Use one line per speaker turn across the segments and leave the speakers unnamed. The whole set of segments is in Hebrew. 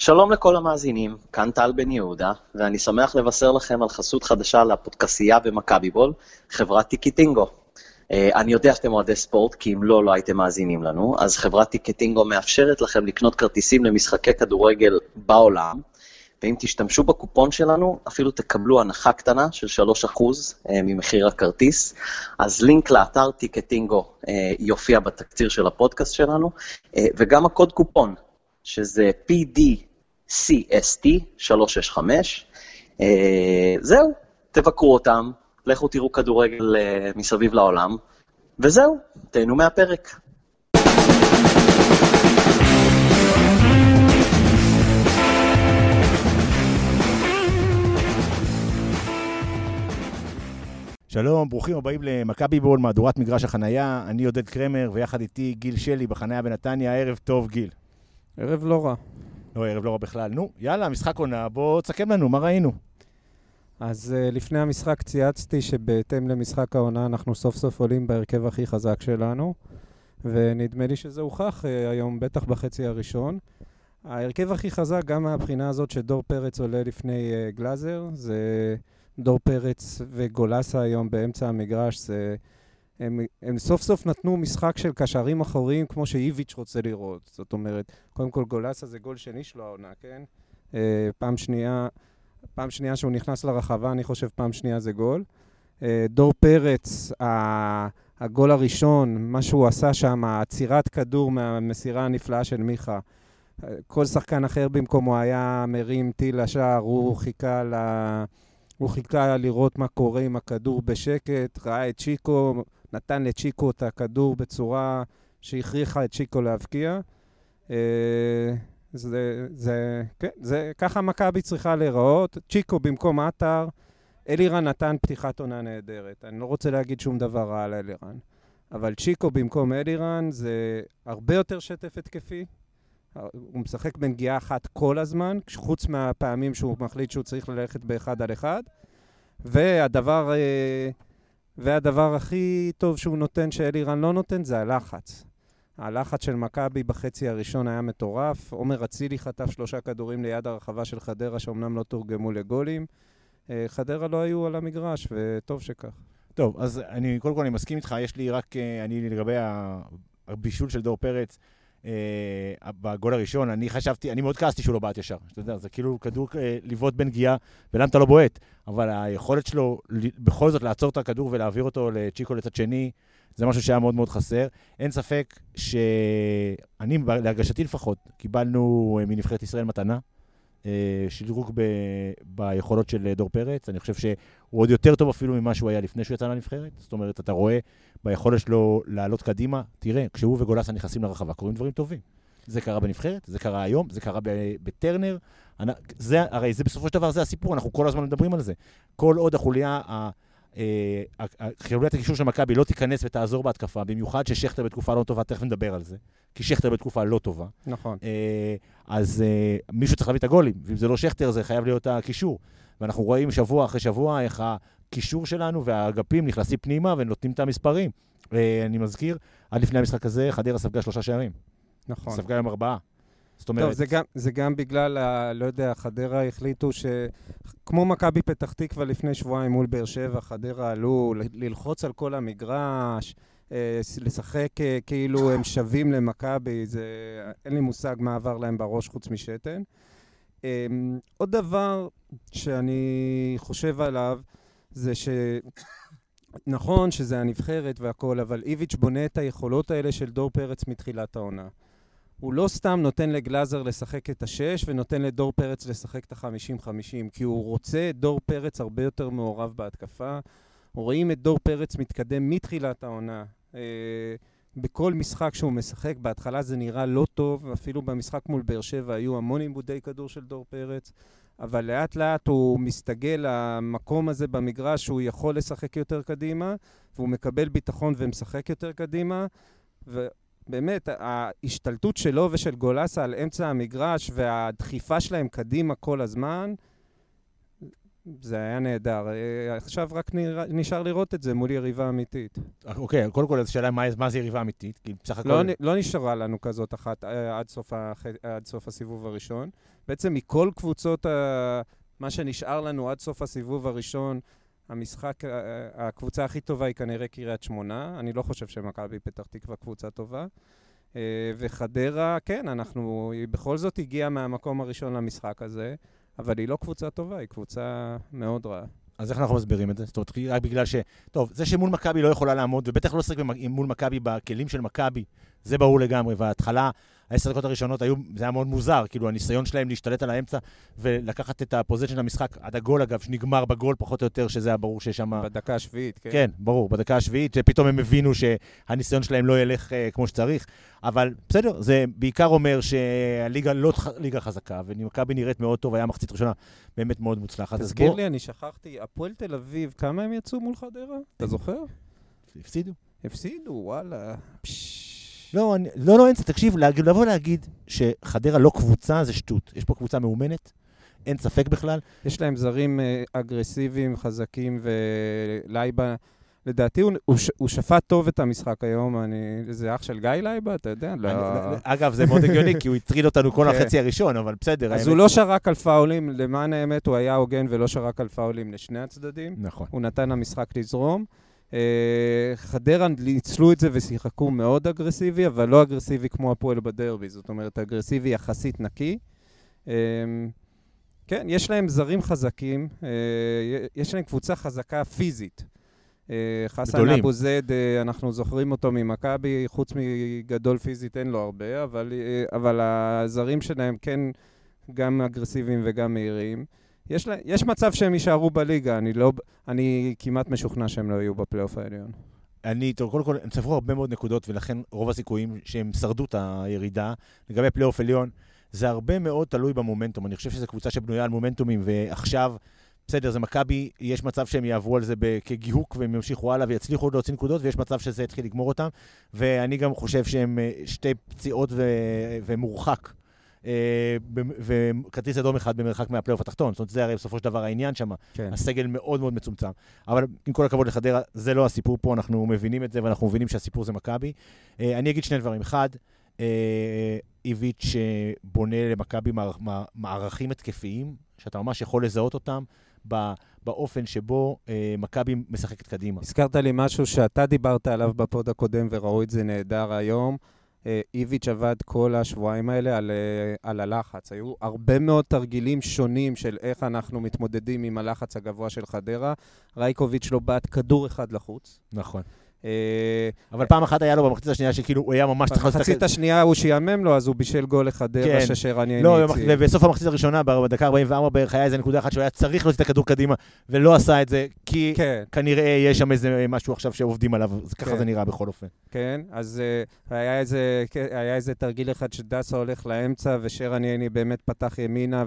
שלום לכל המאזינים, כאן טל בן יהודה, ואני שמח לבשר לכם על חסות חדשה לפודקסייה במכבי בול, חברת טיקטינגו. אה, אני יודע שאתם אוהדי ספורט, כי אם לא, לא הייתם מאזינים לנו, אז חברת טיקטינגו מאפשרת לכם לקנות כרטיסים למשחקי כדורגל בעולם, ואם תשתמשו בקופון שלנו, אפילו תקבלו הנחה קטנה של 3% אה, ממחיר הכרטיס. אז לינק לאתר טיקטינגו אה, יופיע בתקציר של הפודקאסט שלנו, וגם הקוד קופון, שזה PDCST 365. זהו, תבקרו אותם, לכו תראו כדורגל uh, מסביב לעולם, וזהו, תהנו מהפרק.
שלום, ברוכים הבאים למכבי בול, מהדורת מגרש החנייה. אני עודד קרמר, ויחד איתי גיל שלי בחנייה בנתניה. ערב טוב, גיל.
ערב לא רע.
לא, ערב לא רע בכלל. נו, יאללה, משחק עונה, בוא תסכם לנו, מה ראינו?
אז uh, לפני המשחק צייצתי שבהתאם למשחק העונה אנחנו סוף סוף עולים בהרכב הכי חזק שלנו, ונדמה לי שזה הוכח uh, היום, בטח בחצי הראשון. ההרכב הכי חזק, גם מהבחינה הזאת שדור פרץ עולה לפני uh, גלאזר, זה דור פרץ וגולסה היום באמצע המגרש, זה... הם, הם סוף סוף נתנו משחק של קשרים אחוריים כמו שאיביץ' רוצה לראות. זאת אומרת, קודם כל גולסה זה גול שני שלו העונה, כן? Uh, פעם שנייה... פעם שנייה שהוא נכנס לרחבה, אני חושב פעם שנייה זה גול. אה, דור פרץ, הגול הראשון, מה שהוא עשה שם, עצירת כדור מהמסירה הנפלאה של מיכה. אה, כל שחקן אחר במקומו היה מרים טיל לשער, הוא חיכה ל... הוא חיכה לראות מה קורה עם הכדור בשקט, ראה את צ'יקו, נתן לצ'יקו את הכדור בצורה שהכריחה את צ'יקו להבקיע. אה, זה, זה, כן, זה, ככה מכבי צריכה להיראות. צ'יקו במקום עטר, אלירן נתן פתיחת עונה נהדרת. אני לא רוצה להגיד שום דבר רע על אלירן, אבל צ'יקו במקום אלירן זה הרבה יותר שטף התקפי. הוא משחק בנגיעה אחת כל הזמן, חוץ מהפעמים שהוא מחליט שהוא צריך ללכת באחד על אחד. והדבר, אה, והדבר הכי טוב שהוא נותן, שאלירן לא נותן, זה הלחץ. הלחץ של מכבי בחצי הראשון היה מטורף. עומר אצילי חטף שלושה כדורים ליד הרחבה של חדרה, שאומנם לא תורגמו לגולים. אה, חדרה לא היו על המגרש, וטוב שכך.
טוב, אז אני, קודם כל אני מסכים איתך, יש לי רק, אה, אני לגבי הבישול של דור פרץ, בגול הראשון, אני חשבתי, אני מאוד כעסתי שהוא לא בעט ישר. אתה יודע, זה כאילו כדור אה, לבעוט בנגיעה, ולמה אתה לא בועט? אבל היכולת שלו בכל זאת לעצור את הכדור ולהעביר אותו לצ'יקו לצד שני, זה משהו שהיה מאוד מאוד חסר. אין ספק שאני, להרגשתי לפחות, קיבלנו אה, מנבחרת ישראל מתנה. אה, שדרוג ב... ביכולות של דור פרץ. אני חושב שהוא עוד יותר טוב אפילו ממה שהוא היה לפני שהוא יצא לנבחרת. זאת אומרת, אתה רואה ביכולת שלו לעלות קדימה, תראה, כשהוא וגולסה נכנסים לרחבה, קורים דברים טובים. זה קרה בנבחרת, זה קרה היום, זה קרה בטרנר. זה, הרי זה בסופו של דבר, זה הסיפור, אנחנו כל הזמן מדברים על זה. כל עוד החוליה אה, חילוליית הקישור של מכבי לא תיכנס ותעזור בהתקפה, במיוחד ששכטר בתקופה לא טובה, תכף נדבר על זה, כי שכטר בתקופה לא טובה.
נכון.
אה, אז אה, מישהו צריך להביא את הגולים, ואם זה לא שכטר, זה חייב להיות הקישור. ואנחנו רואים שבוע אחרי שבוע איך הקישור שלנו והאגפים נכנסים פנימה ונותנים את המספרים. אני מזכיר, עד לפני המשחק הזה, חדרה ספגה שלושה שערים.
נכון.
ספגה היום ארבעה.
זאת אומרת... טוב, זה גם, זה גם בגלל, ה, לא יודע, חדרה החליטו ש... כמו מכבי פתח תקווה לפני שבועיים מול באר שבע, חדרה עלו ללחוץ על כל המגרש, אה, לשחק אה, כאילו הם שווים למכבי, זה... אין לי מושג מה עבר להם בראש חוץ משתן. אה, עוד דבר שאני חושב עליו, זה ש... נכון שזה הנבחרת והכול, אבל איביץ' בונה את היכולות האלה של דור פרץ מתחילת העונה. הוא לא סתם נותן לגלאזר לשחק את השש ונותן לדור פרץ לשחק את החמישים-חמישים, כי הוא רוצה את דור פרץ הרבה יותר מעורב בהתקפה. רואים את דור פרץ מתקדם מתחילת העונה. אה, בכל משחק שהוא משחק, בהתחלה זה נראה לא טוב, אפילו במשחק מול באר שבע היו המון עיבודי כדור של דור פרץ, אבל לאט לאט הוא מסתגל למקום הזה במגרש שהוא יכול לשחק יותר קדימה, והוא מקבל ביטחון ומשחק יותר קדימה, ו... באמת, ההשתלטות שלו ושל גולסה על אמצע המגרש והדחיפה שלהם קדימה כל הזמן, זה היה נהדר. אה, עכשיו רק נשאר לראות את זה מול יריבה אמיתית.
אוקיי, קודם כל, השאלה מה, מה זה יריבה אמיתית, כי בסך הכל...
לא, לא נשארה לנו כזאת אחת אה, עד סוף, הח... עד סוף הסיבוב הראשון. בעצם מכל קבוצות, ה... מה שנשאר לנו עד סוף הסיבוב הראשון, המשחק, אה, הקבוצה הכי טובה היא כנראה קריית שמונה. אני לא חושב שמכבי פתח תקווה קבוצה טובה. אה, וחדרה, כן, אנחנו, היא בכל זאת הגיעה מהמקום הראשון למשחק הזה, אבל היא לא קבוצה טובה, היא קבוצה מאוד רעה.
אז איך אנחנו מסבירים את זה? זאת אומרת, רק בגלל ש... טוב, זה שמול מכבי לא יכולה לעמוד, ובטח לא במ- מול מכבי בכלים של מכבי, זה ברור לגמרי. וההתחלה, העשר דקות הראשונות היו, זה היה מאוד מוזר, כאילו הניסיון שלהם להשתלט על האמצע ולקחת את הפוזיישן של המשחק עד הגול, אגב, שנגמר בגול פחות או יותר, שזה היה ברור שיש שם...
בדקה השביעית, כן.
כן, ברור, בדקה השביעית, שפתאום הם הבינו שהניסיון שלהם לא ילך uh, כמו שצריך. אבל בסדר, זה בעיקר אומר שהליגה לא ח- ליגה חזקה, ומכבי נראית מאוד טוב, היה מחצית ראשונה באמת מאוד מוצלחת.
תזכיר
בוא-
לי, אני שכחתי, הפועל תל אביב, כמה הם יצאו מול חדרה? אתה זוכר?
הפסידו.
הפסידו, וואלה. פשש.
לא, אני, לא, לא, אין, תקשיב, להגיד, לבוא להגיד שחדרה לא קבוצה זה שטות. יש פה קבוצה מאומנת, אין ספק בכלל.
יש להם זרים אה, אגרסיביים, חזקים, ולייבה, לדעתי הוא, הוא, הוא שפט טוב את המשחק היום, אני, זה אח של גיא לייבה, אתה יודע? לא.
אני, אגב, זה מאוד הגיוני, כי הוא הטריד אותנו כל
כן.
החצי הראשון, אבל בסדר.
אז הוא לא שרק על פאולים, למען האמת הוא היה הוגן ולא שרק על פאולים לשני הצדדים.
נכון.
הוא נתן למשחק לזרום. אה, חדרה ניצלו את זה ושיחקו מאוד אגרסיבי, אבל לא אגרסיבי כמו הפועל בדרבי, זאת אומרת, אגרסיבי יחסית נקי. אה, כן, יש להם זרים חזקים, אה, יש להם קבוצה חזקה פיזית. חסן. אבו זד, אנחנו זוכרים אותו ממכבי, חוץ מגדול פיזית אין לו הרבה, אבל, אבל הזרים שלהם כן גם אגרסיביים וגם מהירים. יש, יש מצב שהם יישארו בליגה, אני, לא, אני כמעט משוכנע שהם לא יהיו בפלייאוף העליון.
אני, טוב, קודם כל, הם צברו הרבה מאוד נקודות, ולכן רוב הסיכויים שהם שרדו את הירידה. לגבי פלייאוף עליון, זה הרבה מאוד תלוי במומנטום. אני חושב שזו קבוצה שבנויה על מומנטומים, ועכשיו, בסדר, זה מכבי, יש מצב שהם יעברו על זה כגיהוק והם ימשיכו הלאה ויצליחו עוד להוציא נקודות, ויש מצב שזה יתחיל לגמור אותם. ואני גם חושב שהם אה, שתי פציעות ו- ומורחק. אה, וכרטיס אדום אחד במרחק מהפלייאוף התחתון. זאת אומרת, זה הרי בסופו של דבר העניין שם.
כן.
הסגל מאוד מאוד מצומצם. אבל עם כל הכבוד לחדרה, זה לא הסיפור פה, אנחנו מבינים את זה ואנחנו מבינים שהסיפור זה מכבי. אה, אני אגיד שני דברים. אחד, אה, איביץ' בונה למכבי מער- מע- מערכים התקפיים, שאתה ממש יכול לזהות אותם באופן שבו אה, מכבי משחקת קדימה.
הזכרת לי משהו שאתה דיברת עליו בפוד הקודם וראו את זה נהדר היום. אה, איביץ' עבד כל השבועיים האלה על, אה, על הלחץ. היו הרבה מאוד תרגילים שונים של איך אנחנו מתמודדים עם הלחץ הגבוה של חדרה. רייקוביץ' לא בעט כדור אחד לחוץ.
נכון.
אה,
אבל פעם אחת היה לו במחצית השנייה שכאילו הוא היה ממש צריך
במחצית השנייה הוא שיאמם לו, אז הוא בישל גול לחדרה. ששרן יני
לא,
הציל.
ובסוף המחצית הראשונה, בדקה 44 בערך, היה איזה נקודה אחת שהוא היה צריך להוציא את הכדור קדימה, ולא עשה את זה, כי
כן,
כנראה יש שם איזה משהו עכשיו שעובדים עליו, ככה
כן.
זה נראה בכל אופן.
כן, אז היה, איזה, כן, היה איזה תרגיל אחד שדסה הולך לאמצע ושרן יני באמת פתח ימינה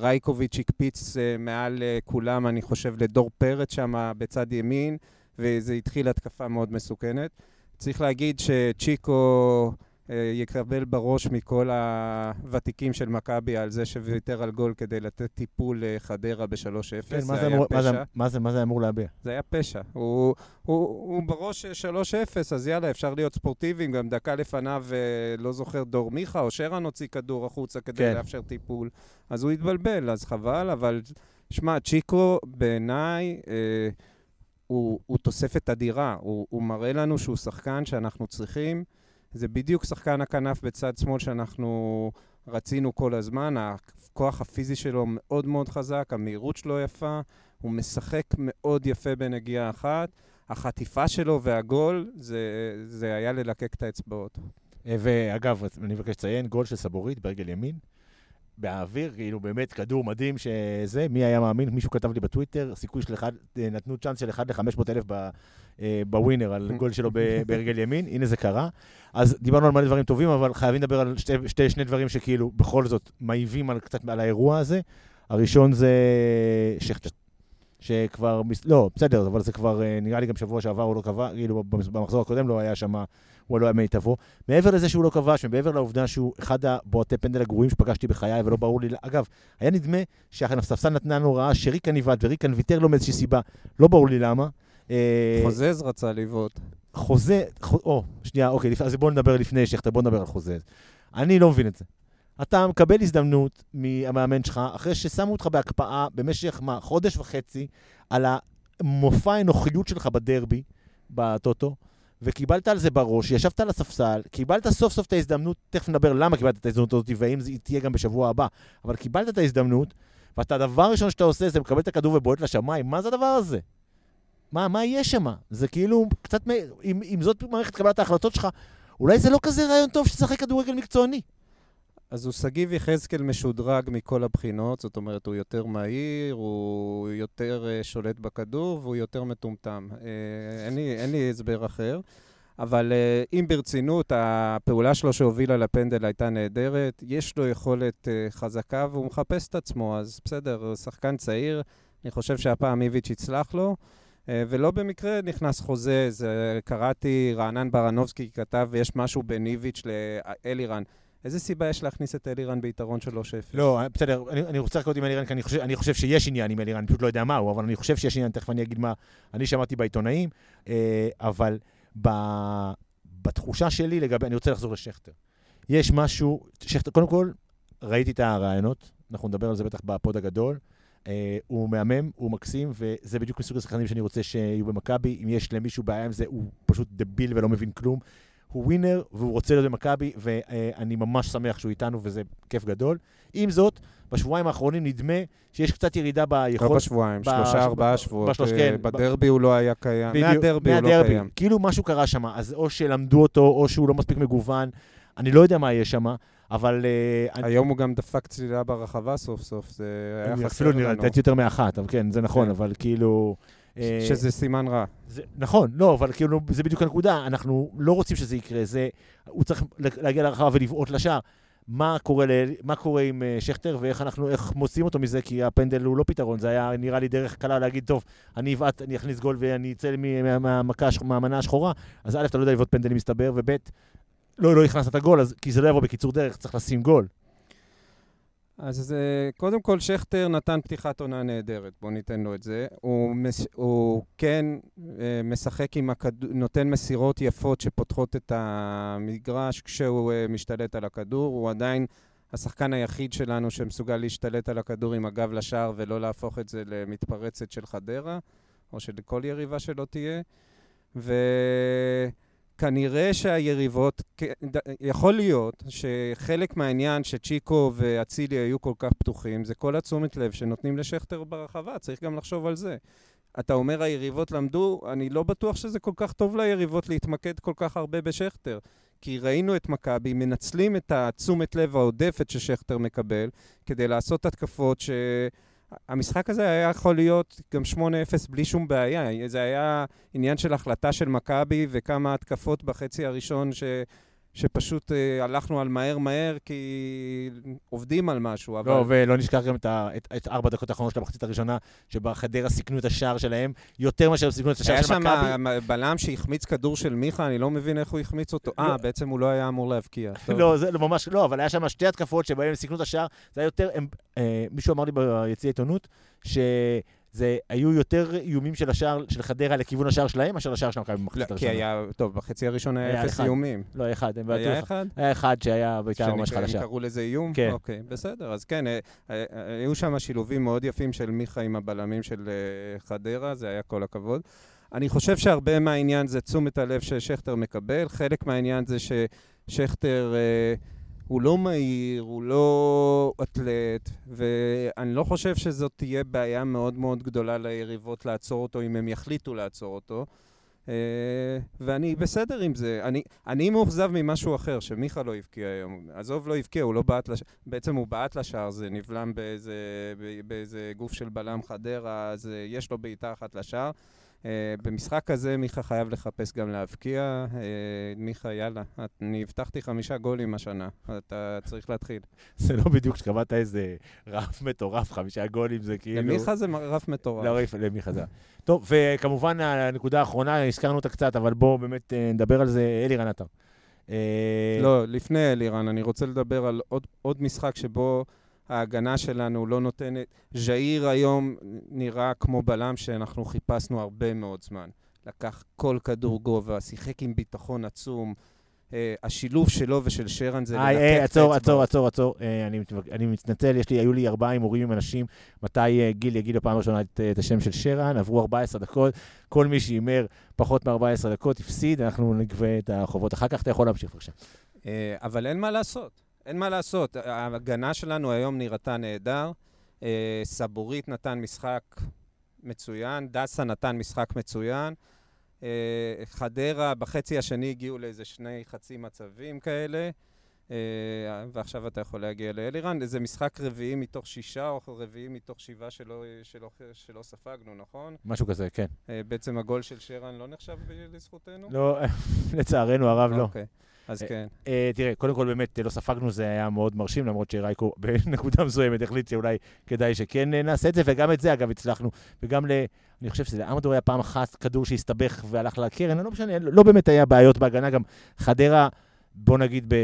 ורייקוביץ' הקפיץ uh, מעל uh, כולם, אני חושב, לדור פרץ שם בצד ימין, וזה התחיל התקפה מאוד מסוכנת. צריך להגיד שצ'יקו uh, יקבל בראש מכל הוותיקים של מכבי על זה שוויתר על גול כדי לתת טיפול לחדרה ב-3-0.
כן, מה
זה
אמור- מה זה-. מה זה- מה זה אמור להביע?
זה היה פשע. הוא, הוא, הוא בראש 3-0, אז יאללה, אפשר להיות ספורטיביים. גם דקה לפניו, אה, לא זוכר, דור מיכה או שרן הוציא כדור החוצה כדי
כן.
לאפשר טיפול. אז הוא התבלבל, אז חבל, אבל שמע, צ'יקו בעיניי אה, הוא, הוא תוספת אדירה. הוא, הוא מראה לנו שהוא שחקן שאנחנו צריכים. זה בדיוק שחקן הכנף בצד שמאל שאנחנו רצינו כל הזמן. הכוח הפיזי שלו מאוד מאוד חזק, המהירות שלו יפה. הוא משחק מאוד יפה בנגיעה אחת. החטיפה שלו והגול, זה, זה היה ללקק את האצבעות.
אה, ואגב, אני מבקש לציין, גול של סבורית ברגל ימין, באוויר, כאילו באמת כדור מדהים שזה, מי היה מאמין? מישהו כתב לי בטוויטר, סיכוי של אחד, אה, נתנו צ'אנס של 1 ל-500 אלף בווינר על גול שלו ברגל ימין, הנה זה קרה. אז דיברנו על מלא דברים טובים, אבל חייבים לדבר על שתי, שתי, שני דברים שכאילו בכל זאת מעיבים על, קצת על האירוע הזה. הראשון זה שכטר. שכבר, לא, בסדר, אבל זה כבר, אה, נראה לי גם שבוע שעבר הוא לא קבע, כאילו במחזור הקודם לא היה שם, הוא לא היה מיטבו. מעבר לזה שהוא לא כבש, ומעבר לעובדה שהוא אחד הבועטי פנדל הגרועים שפגשתי בחיי, ולא ברור לי, אגב, היה נדמה שהספסל נתנה לנו הוראה שריקן נבעט וריקן ויתר לו מאיזושהי סיבה, לא ברור לי למה. אה,
חוזז רצה לבעוט.
חוזה, או, שנייה, אוקיי, אז בואו נדבר לפני שכטר, בואו נדבר על חוזה. אני לא מבין את זה. אתה מקבל הזדמנות מהמאמן שלך, אחרי ששמו אותך בהקפאה במשך, מה, חודש וחצי, על המופע האנוכיות שלך בדרבי, בטוטו, וקיבלת על זה בראש, ישבת על הספסל, קיבלת סוף סוף את ההזדמנות, תכף נדבר למה קיבלת את ההזדמנות הזאת, והאם זה תהיה גם בשבוע הבא, אבל קיבלת את ההזדמנות, ואתה, הדבר הראשון שאתה עושה זה מקבל את הכדור ובועט לשמיים, מה זה הדבר הזה? מה, מה יהיה שם? זה כאילו קצת, אם, אם זאת מערכת קבלת ההחלטות שלך, אולי זה לא כזה רעיון טוב שתשחק כדורגל מקצועני.
אז הוא שגיב יחזקאל משודרג מכל הבחינות, זאת אומרת, הוא יותר מהיר, הוא יותר uh, שולט בכדור והוא יותר מטומטם. Uh, אין, לי, אין לי הסבר אחר. אבל uh, אם ברצינות, הפעולה שלו שהובילה לפנדל הייתה נהדרת, יש לו יכולת uh, חזקה והוא מחפש את עצמו, אז בסדר, הוא שחקן צעיר, אני חושב שהפעם איביץ' יצלח לו. ולא במקרה נכנס חוזה, זה קראתי, רענן ברנובסקי כתב, ויש משהו בין איביץ' לאלירן. איזה סיבה יש להכניס את אלירן ביתרון של 3-0?
לא, בסדר, אני, אני רוצה לחכות עם אלירן, כי אני חושב, אני חושב שיש עניין עם אלירן, אני פשוט לא יודע מהו, אבל אני חושב שיש עניין, תכף אני אגיד מה אני שמעתי בעיתונאים, אה, אבל ב, בתחושה שלי לגבי, אני רוצה לחזור לשכטר. יש משהו, שכטר, קודם כל, ראיתי את הרעיונות, אנחנו נדבר על זה בטח בפוד הגדול. אה, הוא מהמם, הוא מקסים, וזה בדיוק מסוג השחקנים שאני רוצה שיהיו במכבי. אם יש למישהו בעיה עם זה, הוא פשוט דביל ולא מבין כלום. הוא ווינר, והוא רוצה להיות במכבי, ואני ממש שמח שהוא איתנו, וזה כיף גדול. עם זאת, בשבועיים האחרונים נדמה שיש קצת ירידה
לא
ביכולת...
בשבועיים,
ב-
שלושה, ארבעה שבועות.
בשלוש,
אה,
כן.
בדרבי הוא לא היה קיים.
בדיוק,
מהדרבי הוא לא. קיים.
כאילו משהו קרה שם, אז או שלמדו אותו, או שהוא לא מספיק מגוון. אני לא יודע מה יהיה שם, אבל... אה, אני-
היום הוא גם דפק צלילה ברחבה סוף סוף, זה היה חסר
אפילו נראה,
לנו.
לתת יותר מאחת, אבל כן, זה נכון,
כן.
אבל כאילו... אה,
שזה סימן רע.
זה, נכון, לא, אבל כאילו, זה בדיוק הנקודה, אנחנו לא רוצים שזה יקרה, זה, הוא צריך להגיע לרחבה ולבעוט לשער. מה קורה, ל, מה קורה עם uh, שכטר ואיך אנחנו, איך מוציאים אותו מזה, כי הפנדל הוא לא פתרון, זה היה נראה לי דרך קלה להגיד, טוב, אני אבעט, אני אכניס גול ואני אצא מהמנה השחורה, אז א', אתה לא יודע לבעוט פנדל מסתבר, וב', לא, לא הכנסת את הגול, אז, כי זה לא יבוא בקיצור דרך, צריך לשים גול.
אז אה, קודם כל, שכטר נתן פתיחת עונה נהדרת, בואו ניתן לו את זה. הוא, מס, הוא כן אה, משחק עם הכדור, נותן מסירות יפות שפותחות את המגרש כשהוא אה, משתלט על הכדור. הוא עדיין השחקן היחיד שלנו שמסוגל להשתלט על הכדור עם הגב לשער ולא להפוך את זה למתפרצת של חדרה, או של כל יריבה שלא תהיה. ו... כנראה שהיריבות, יכול להיות שחלק מהעניין שצ'יקו ואצילי היו כל כך פתוחים, זה כל התשומת לב שנותנים לשכטר ברחבה, צריך גם לחשוב על זה. אתה אומר היריבות למדו, אני לא בטוח שזה כל כך טוב ליריבות להתמקד כל כך הרבה בשכטר. כי ראינו את מכבי מנצלים את התשומת לב העודפת ששכטר מקבל כדי לעשות התקפות ש... המשחק הזה היה יכול להיות גם 8-0 בלי שום בעיה. זה היה עניין של החלטה של מכבי וכמה התקפות בחצי הראשון ש... שפשוט אה, הלכנו על מהר מהר כי עובדים על משהו, אבל...
לא, ולא נשכח גם את, ה, את, את ארבע דקות האחרונות של המחצית הראשונה, שבה חדרה סיכנו את השער שלהם, יותר מאשר סיכנו את השער
היה
של
שם
מכבי.
בלם שהחמיץ כדור של מיכה, אני לא מבין איך הוא החמיץ אותו. אה,
לא.
בעצם הוא לא היה אמור להבקיע.
לא, זה לא ממש, לא, אבל היה שם שתי התקפות שבהן הם סיכנו את השער, זה היה יותר, הם, אה, מישהו אמר לי ביציע עיתונות, שזה היו יותר איומים של השער, של חדרה לכיוון השער שלהם, מאשר לשער של מכבי
לא,
במחצית
כי
הראשונה.
היה, טוב, בחצי הראשון היה
היה
אפס. איומים.
לא, היה אחד, הם
היה
בטוח.
אחד?
היה אחד שהיה בעיטה ממש חלשה.
קראו לזה איום?
כן.
אוקיי, בסדר. אז כן, אה, אה, היו שם שילובים מאוד יפים של מיכה עם הבלמים של חדרה, זה היה כל הכבוד. אני חושב שהרבה מהעניין זה תשומת הלב ששכטר מקבל, חלק מהעניין זה ששכטר אה, הוא לא מהיר, הוא לא אתלט, ואני לא חושב שזאת תהיה בעיה מאוד מאוד גדולה ליריבות לעצור אותו, אם הם יחליטו לעצור אותו. אה, ואני בסדר עם זה. אני, אני מאוכזב ממשהו אחר, שמיכה לא הבקיע היום. עזוב, לא הבקיע, הוא לא בעט לשער. בעצם הוא בעט לשער, זה נבלם באיזה, באיזה גוף של בלם חדרה, אז יש לו בעיטה אחת לשער. אה, במשחק כזה מיכה חייב לחפש גם להבקיע. אה, מיכה, יאללה, את- אני הבטחתי חמישה גולים השנה, אתה צריך להתחיל.
זה לא בדיוק שקבעת איזה רף מטורף, חמישה גולים זה כאילו...
למיכה זה רף מטורף.
לא, למיכה זה. טוב, וכמובן הנקודה האחרונה, הזכרנו אותה קצת, אבל בואו באמת אה, נדבר על זה, אלירן עטר.
לא, לפני אלירן, אני רוצה לדבר על עוד, עוד משחק שבו ההגנה שלנו לא נותנת... ז'איר היום נראה כמו בלם שאנחנו חיפשנו הרבה מאוד זמן. לקח כל כדור גובה, שיחק עם ביטחון עצום. אה, השילוב שלו ושל שרן זה
היי,
את
עצור,
האצבעות.
עצור, עצור, עצור. אה, אני מתנצל, יש לי, היו לי ארבעה הימורים עם אנשים. מתי אה, גיל יגיד בפעם הראשונה את השם של שרן? עברו 14 דקות. כל מי שהימר פחות מ-14 דקות הפסיד, אנחנו נגבה את החובות אחר כך. אתה יכול להמשיך בבקשה.
אבל אין מה לעשות. אין מה לעשות. ההגנה שלנו היום נראתה נהדר. אה, סבורית נתן משחק מצוין, דסה נתן משחק מצוין. אה, חדרה, בחצי השני הגיעו לאיזה שני חצי מצבים כאלה. אה, ועכשיו אתה יכול להגיע לאלירן. זה משחק רביעי מתוך שישה, או רביעי מתוך שבעה שלא, שלא, שלא ספגנו, נכון?
משהו כזה, כן.
בעצם הגול של שרן לא נחשב לזכותנו?
לא, לצערנו הרב, לא.
אוקיי, אז
אה,
כן.
אה, תראה, קודם כל באמת אה, לא ספגנו, זה היה מאוד מרשים, למרות שרייקו בנקודה מסוימת החליט שאולי כדאי שכן נעשה את זה, וגם את זה אגב הצלחנו. וגם ל... אני חושב שזה אמדור היה פעם אחת כדור שהסתבך והלך לקרן, לא משנה, לא לא באמת היה בעיות בהגנה, גם חדרה, בוא נגיד, ב...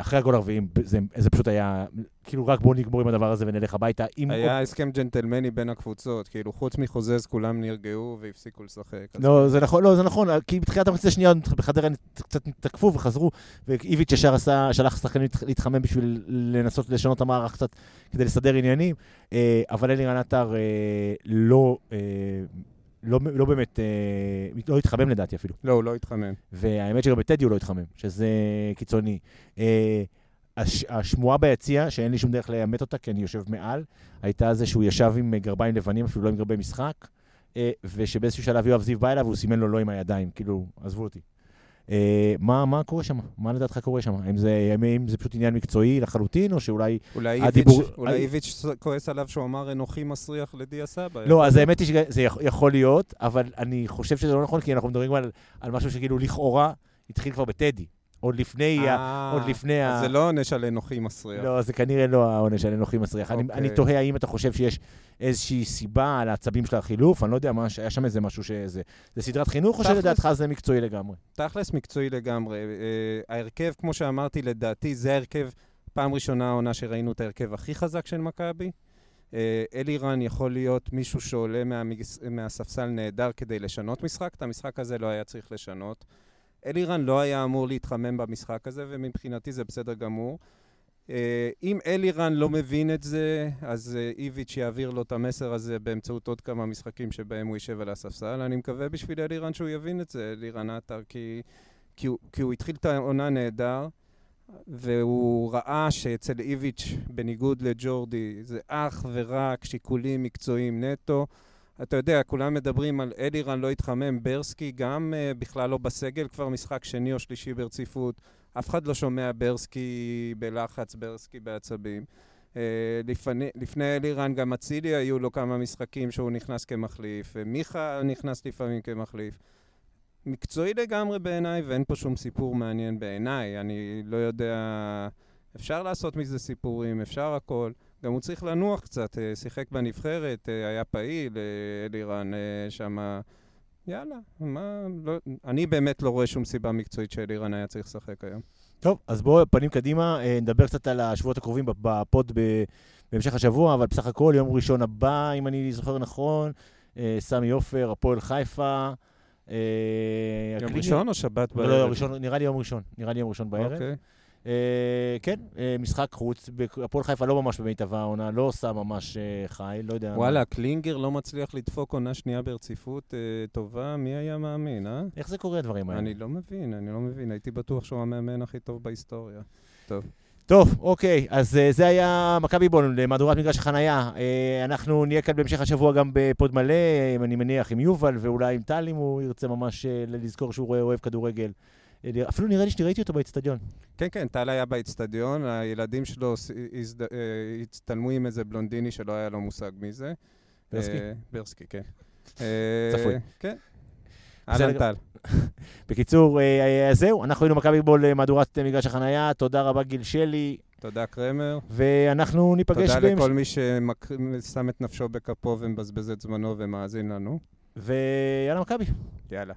אחרי הגול הרביעים, זה, זה פשוט היה, כאילו רק בואו נגמור עם הדבר הזה ונלך הביתה. עם...
היה הסכם ג'נטלמני בין הקבוצות, כאילו חוץ מחוזז כולם נרגעו והפסיקו לשחק. אז
לא, זה נכון, לא, זה נכון, כי בתחילת המחצית השנייה בחדרה קצת תקפו וחזרו, ואיביץ' ישר עשה, שלח שחקנים להת- להתחמם בשביל לנסות לשנות את המערך קצת כדי לסדר עניינים, אה, אבל אלירן עטר אה, לא, אה, לא, לא באמת, אה, לא התחמם לדעתי אפילו.
לא, הוא לא התחמם.
והאמת שגם בטדי הוא לא התחמם, שזה קיצוני. אה, הש, השמועה ביציע, שאין לי שום דרך לאמת אותה, כי אני יושב מעל, הייתה זה שהוא ישב עם גרביים לבנים, אפילו לא עם גרבי משחק, אה, ושבאיזשהו שלב יואב זיו בא אליו והוא סימן לו לא עם הידיים, כאילו, עזבו אותי. אה, מה, מה קורה שם? מה לדעתך קורה שם? האם זה, האם זה פשוט עניין מקצועי לחלוטין, או שאולי...
אולי איביץ'
הדיבור-
אולי
ה-
איביץ' כועס עליו שהוא אמר אנוכי מסריח לדיה סבא.
לא, אז האמת היא שזה יכ- יכול להיות, אבל אני חושב שזה לא נכון, כי אנחנו מדברים על, על משהו שכאילו לכאורה התחיל כבר בטדי. עוד לפני ה...
אה,
עוד לפני ה...
זה לא עונש על אנוכי מסריח.
לא, זה כנראה לא העונש על אנוכי מסריח. אני,
אוקיי.
אני תוהה האם אתה חושב שיש איזושהי סיבה על העצבים של החילוף, אני לא יודע מה, היה שם איזה משהו שזה... זה סדרת חינוך, או שלדעתך זה מקצועי לגמרי?
תכלס מקצועי לגמרי. אה, ההרכב, כמו שאמרתי, לדעתי זה ההרכב, פעם ראשונה העונה שראינו את ההרכב הכי חזק של מכבי. אה, אלירן יכול להיות מישהו שעולה מהמגס- מהספסל נהדר כדי לשנות משחק, את המשחק הזה לא היה צריך לשנות. אלירן לא היה אמור להתחמם במשחק הזה, ומבחינתי זה בסדר גמור. אה, אם אלירן לא מבין את זה, אז אה, איביץ' יעביר לו את המסר הזה באמצעות עוד כמה משחקים שבהם הוא יישב על הספסל. אני מקווה בשביל אלירן שהוא יבין את זה, אלירן עטר, כי, כי, כי הוא התחיל את העונה נהדר, והוא ראה שאצל איביץ', בניגוד לג'ורדי, זה אך ורק שיקולים מקצועיים נטו. אתה יודע, כולם מדברים על אלירן לא התחמם, ברסקי גם uh, בכלל לא בסגל, כבר משחק שני או שלישי ברציפות. אף אחד לא שומע ברסקי בלחץ, ברסקי בעצבים. Uh, לפני, לפני אלירן גם אצילי היו לו כמה משחקים שהוא נכנס כמחליף, uh, מיכה נכנס לפעמים כמחליף. מקצועי לגמרי בעיניי, ואין פה שום סיפור מעניין בעיניי. אני לא יודע... אפשר לעשות מזה סיפורים, אפשר הכל. גם הוא צריך לנוח קצת, אה, שיחק בנבחרת, אה, היה פעיל, אה, אלירן שמה... יאללה, מה... לא, אני באמת לא רואה שום סיבה מקצועית שאלירן היה צריך לשחק היום.
טוב, אז בואו פנים קדימה, נדבר קצת על השבועות הקרובים בפ- בפוד בהמשך השבוע, אבל בסך הכל יום ראשון הבא, אם אני זוכר נכון, סמי עופר, הפועל חיפה.
יום ראשון או שבת
לא,
בערב?
לא, ראשון, נראה לי יום ראשון, נראה לי יום ראשון בערב.
אוקיי.
אה, כן, אה, משחק חוץ, הפועל חיפה לא ממש במיטבה העונה, לא עושה ממש אה, חי, לא יודע.
וואלה, קלינגר לא מצליח לדפוק עונה שנייה ברציפות אה, טובה, מי היה מאמין, אה?
איך זה קורה הדברים האלה?
אני לא מבין, אני לא מבין. הייתי בטוח שהוא המאמן הכי טוב בהיסטוריה. טוב.
טוב, אוקיי, אז uh, זה היה מכבי בון, למהדורת מגרש החנייה. Uh, אנחנו נהיה כאן בהמשך השבוע גם בפוד מלא, אני מניח עם יובל, ואולי עם טל, אם הוא ירצה ממש uh, לזכור שהוא רואה- אוהב כדורגל. אפילו נראה לי שראיתי אותו באצטדיון.
כן, כן, טל היה באצטדיון, הילדים שלו אה, הצטלמו עם איזה בלונדיני שלא היה לו מושג מי זה.
ברסקי?
אה, ברסקי, כן. אה,
צפוי.
כן. אהלן טל.
בקיצור, זהו, אנחנו היינו מכבי בול מהדורת מגרש החנייה, תודה רבה גיל שלי,
תודה, קרמר.
ואנחנו ניפגש
תודה. לכל מי ששם את נפשו בכפו ומבזבז את זמנו ומאזין לנו.
ויאללה מכבי.
יאללה.